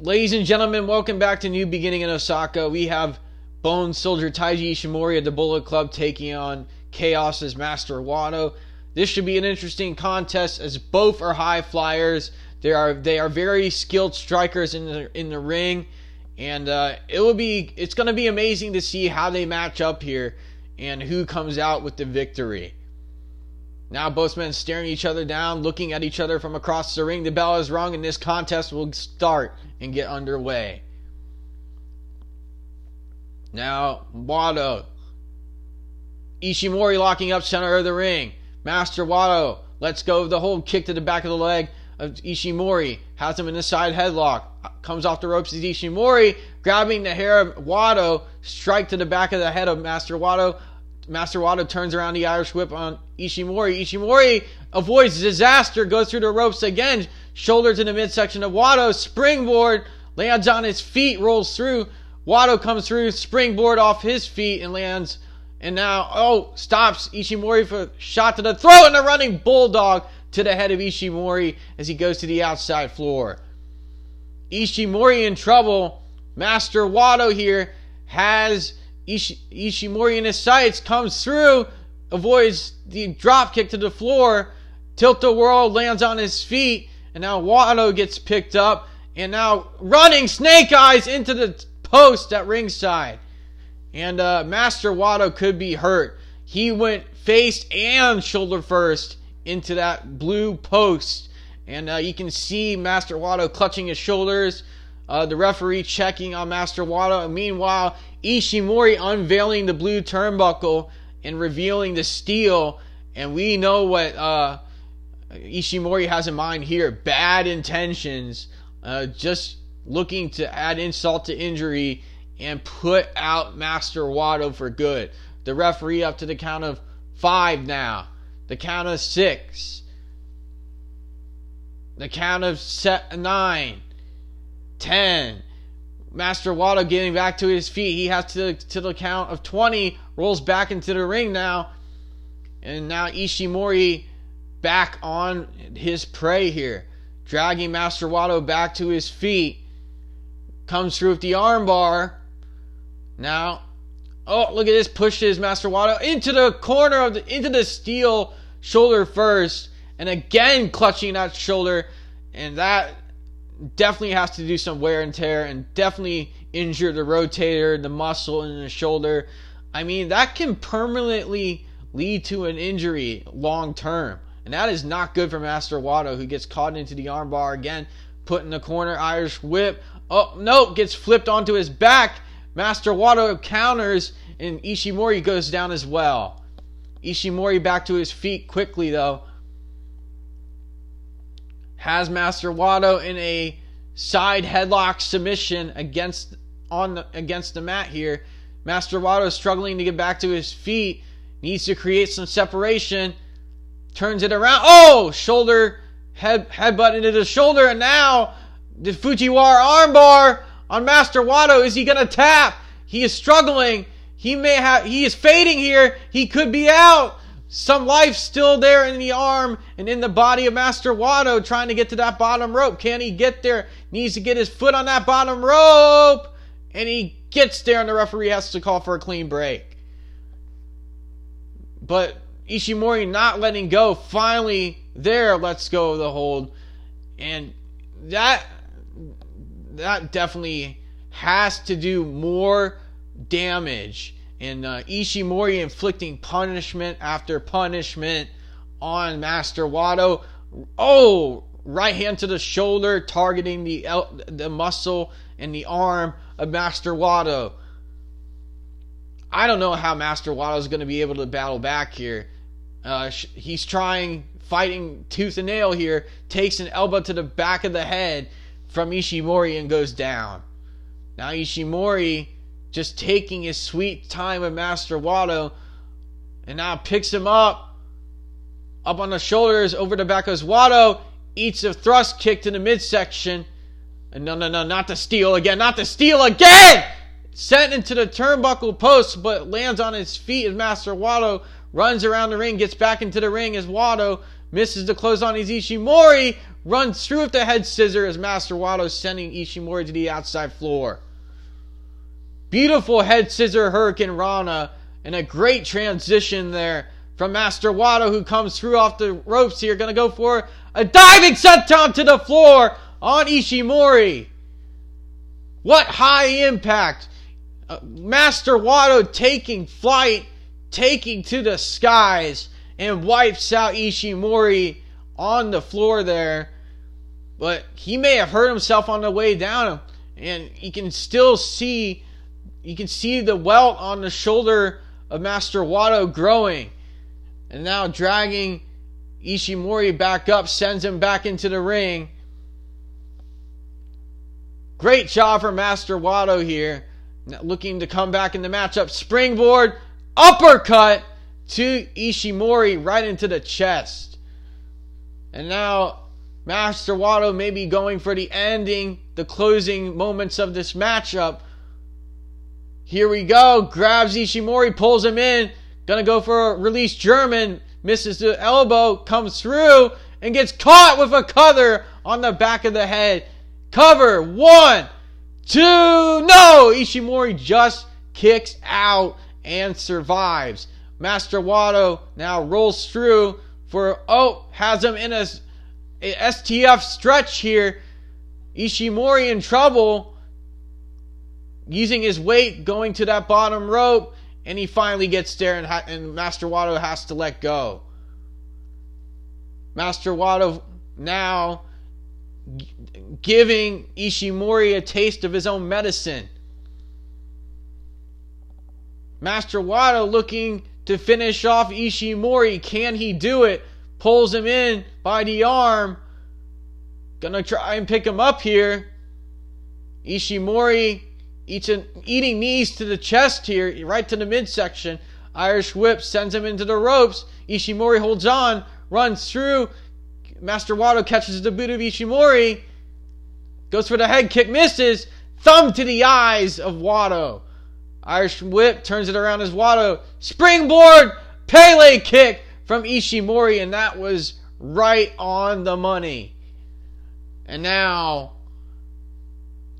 Ladies and gentlemen, welcome back to New Beginning in Osaka. We have Bone Soldier Taiji Ishimori of the Bullet Club taking on Chaos's Master Wato. This should be an interesting contest as both are high flyers. They are they are very skilled strikers in the in the ring, and uh, it will be it's going to be amazing to see how they match up here and who comes out with the victory. Now both men staring each other down, looking at each other from across the ring. The bell is rung, and this contest will start and get underway. Now Wato, Ishimori locking up center of the ring. Master Wato lets go of the hold, kick to the back of the leg of Ishimori, has him in the side headlock, comes off the ropes as Ishimori, grabbing the hair of Wato, strike to the back of the head of Master Wato. Master Wato turns around the Irish whip on Ishimori. Ishimori avoids disaster, goes through the ropes again, shoulders in the midsection of Wato, springboard, lands on his feet, rolls through. Wato comes through, springboard off his feet and lands. And now, oh, stops Ishimori for shot to the throat and a running bulldog to the head of Ishimori as he goes to the outside floor. Ishimori in trouble. Master Wato here has Ishi- Ishimori in his sights, comes through, avoids the drop kick to the floor. Tilt the World lands on his feet, and now Wato gets picked up, and now running Snake Eyes into the post at ringside. And uh, Master Wato could be hurt. He went face and shoulder first into that blue post. And uh, you can see Master Wato clutching his shoulders. Uh, the referee checking on Master Wato. And meanwhile, Ishimori unveiling the blue turnbuckle and revealing the steel. And we know what uh, Ishimori has in mind here bad intentions. Uh, just looking to add insult to injury and put out Master Wato for good. The referee up to the count of five now. The count of six. The count of set nine. Ten. Master Wato getting back to his feet. He has to to the count of twenty. Rolls back into the ring now. And now Ishimori back on his prey here. Dragging Master Wato back to his feet. Comes through with the armbar. Now Oh, look at this! Pushes Master Wato into the corner of the into the steel shoulder first, and again clutching that shoulder, and that definitely has to do some wear and tear, and definitely injure the rotator, the muscle in the shoulder. I mean, that can permanently lead to an injury long term, and that is not good for Master Wato, who gets caught into the armbar again, put in the corner, Irish whip. Oh no, gets flipped onto his back Master Wato counters, and Ishimori goes down as well. Ishimori back to his feet quickly, though. Has Master Wato in a side headlock submission against on the, against the mat here. Master Wato struggling to get back to his feet. Needs to create some separation. Turns it around. Oh! Shoulder head headbutt into the shoulder, and now the Fujiwara armbar on Master Wato. Is he to tap? He is struggling. He may have. He is fading here. He could be out. Some life still there in the arm and in the body of Master Wato trying to get to that bottom rope. Can he get there? Needs to get his foot on that bottom rope. And he gets there, and the referee has to call for a clean break. But Ishimori not letting go. Finally, there, let's go of the hold. And that that definitely has to do more damage. And uh, Ishimori inflicting punishment after punishment on Master Wato. Oh, right hand to the shoulder, targeting the the muscle and the arm of Master Wato. I don't know how Master Wato is going to be able to battle back here. Uh, he's trying, fighting tooth and nail here. Takes an elbow to the back of the head from Ishimori and goes down. Now Ishimori just taking his sweet time with Master Wato and now picks him up up on the shoulders over the back of Wato eats a thrust kick to the midsection and no no no not the steel again not the steel again sent into the turnbuckle post but lands on his feet as Master Wato runs around the ring gets back into the ring as Wato misses the close on his Ishimori, runs through with the head scissor as Master Wato sending Ishimori to the outside floor. Beautiful head scissor Hurricanrana and a great transition there from Master Wato who comes through off the ropes here. Gonna go for a diving senton to the floor on Ishimori. What high impact! Uh, Master Wato taking flight, taking to the skies, and wipes out Ishimori on the floor there. But he may have hurt himself on the way down, and you can still see, you can see the welt on the shoulder of Master Wato growing, and now dragging Ishimori back up, sends him back into the ring. Great job for Master Wato here. Looking to come back in the matchup. Springboard, uppercut to Ishimori right into the chest. And now Master Wato may be going for the ending, the closing moments of this matchup. Here we go. Grabs Ishimori, pulls him in. Gonna go for a release German. Misses the elbow, comes through, and gets caught with a cover on the back of the head. Cover. One, two, no! Ishimori just kicks out and survives. Master Wato now rolls through for, oh, has him in a, a STF stretch here. Ishimori in trouble, using his weight, going to that bottom rope, and he finally gets there, and, ha- and Master Wato has to let go. Master Wato now g- giving Ishimori a taste of his own medicine. Master Wato looking to finish off Ishimori. Can he do it? Pulls him in by the arm. Gonna try and pick him up here. Ishimori eats an, eating knees to the chest here, right to the midsection. Irish whip sends him into the ropes. Ishimori holds on, runs through. Master Wato catches the boot of Ishimori. Goes for the head kick, misses. Thumb to the eyes of Wato. Irish whip turns it around as Wato. Springboard Pele kick from Ishimori, and that was right on the money. And now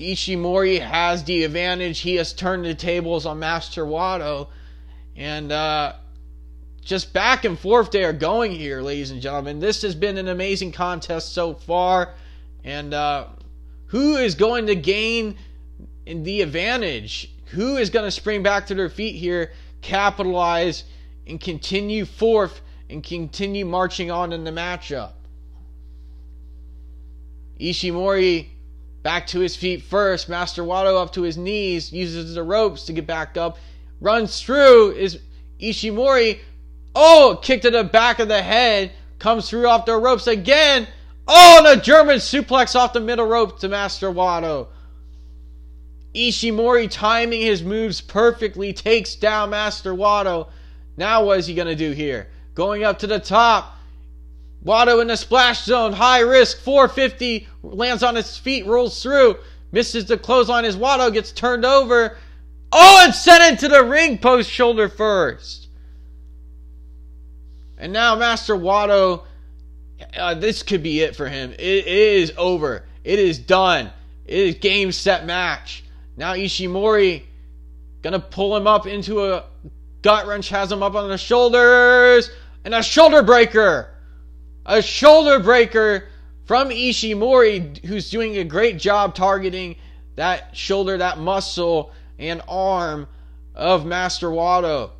Ishimori has the advantage. He has turned the tables on Master Wato. And uh, just back and forth they are going here, ladies and gentlemen. This has been an amazing contest so far. And uh, who is going to gain the advantage? Who is going to spring back to their feet here, capitalize, and continue forth and continue marching on in the matchup? Ishimori back to his feet first. Master Wato up to his knees, uses the ropes to get back up, runs through. Is Ishimori? Oh, kick to the back of the head, comes through off the ropes again. Oh, and a German suplex off the middle rope to Master Wato. Ishimori timing his moves perfectly takes down Master Wato. Now what is he going to do here? Going up to the top. Wato in the splash zone, high risk, 450, lands on his feet, rolls through, misses the clothesline as Wato gets turned over. Oh, and sent into the ring post shoulder first. And now Master Wato, uh, this could be it for him. It, it is over. It is done. It is game, set, match. Now Ishimori gonna pull him up into a gut wrench, has him up on the shoulders, and a shoulder breaker. A shoulder breaker from Ishimori, who's doing a great job targeting that shoulder, that muscle, and arm of Master Wato.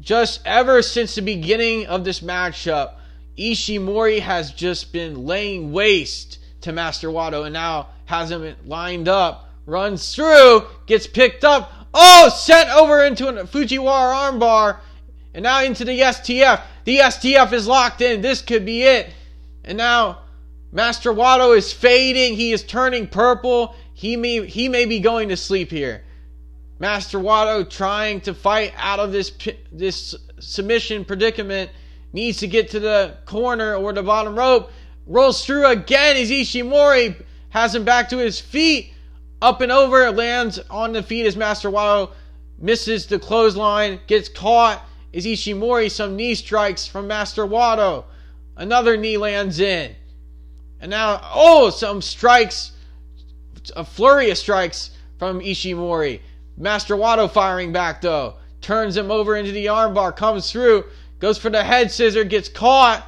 Just ever since the beginning of this matchup, Ishimori has just been laying waste to Master Wato and now has him lined up, runs through, gets picked up. Oh, sent over into a Fujiwara armbar, and now into the STF. The STF is locked in. This could be it. And now Master Wato is fading. He is turning purple. He may he may be going to sleep here. Master Wato trying to fight out of this this submission predicament needs to get to the corner or the bottom rope. Rolls through again as Ishimori has him back to his feet. Up and over, lands on the feet as Master Wato misses the clothesline, gets caught, is Ishimori some knee strikes from Master Wato. Another knee lands in. And now, oh, some strikes, a flurry of strikes from Ishimori. Master Wato firing back though. Turns him over into the armbar, comes through, goes for the head scissor, gets caught.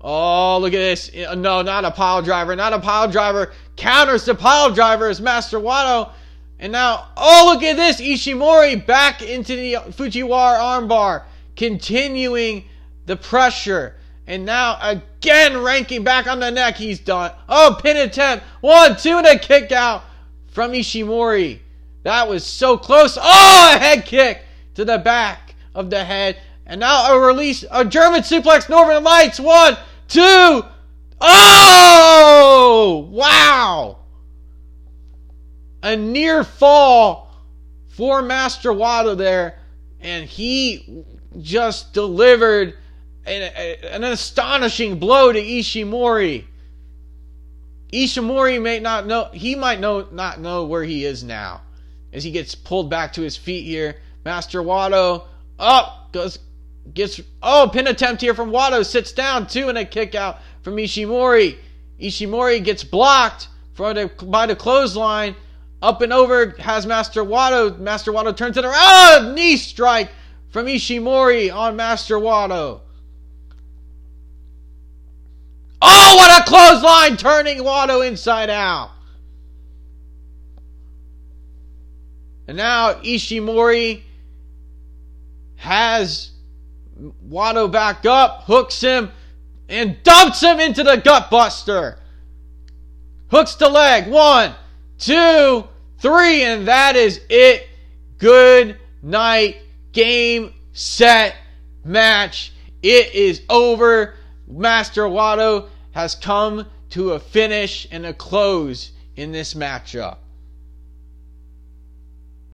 Oh, look at this. No, not a pile driver, not a pile driver. Counters the pile driver as Master Wato. And now, oh, look at this. Ishimori back into the Fujiwara armbar, continuing the pressure. And now again ranking back on the neck. He's done. Oh, pin attempt. One, two, and a kick out from Ishimori. That was so close. Oh, a head kick to the back of the head. And now a release, a German suplex, Northern Lights. One, two. Oh, wow. A near fall for Master Wato there. And he just delivered an, an astonishing blow to Ishimori. Ishimori may not know, he might know not know where he is now. As he gets pulled back to his feet here. Master Wato up, goes, gets, oh, pin attempt here from Wato sits down, two and a kick out from Ishimori. Ishimori gets blocked from the, by the clothesline. Up and over has Master Wato. Master Wato turns it around. Oh, knee strike from Ishimori on Master Wato. Oh, what a clothesline turning Wato inside out. And now Ishimori has Wato back up, hooks him, and dumps him into the gutbuster. Hooks the leg. One, two, three, and that is it. Good night. Game, set, match. It is over. Master Wato has come to a finish and a close in this matchup.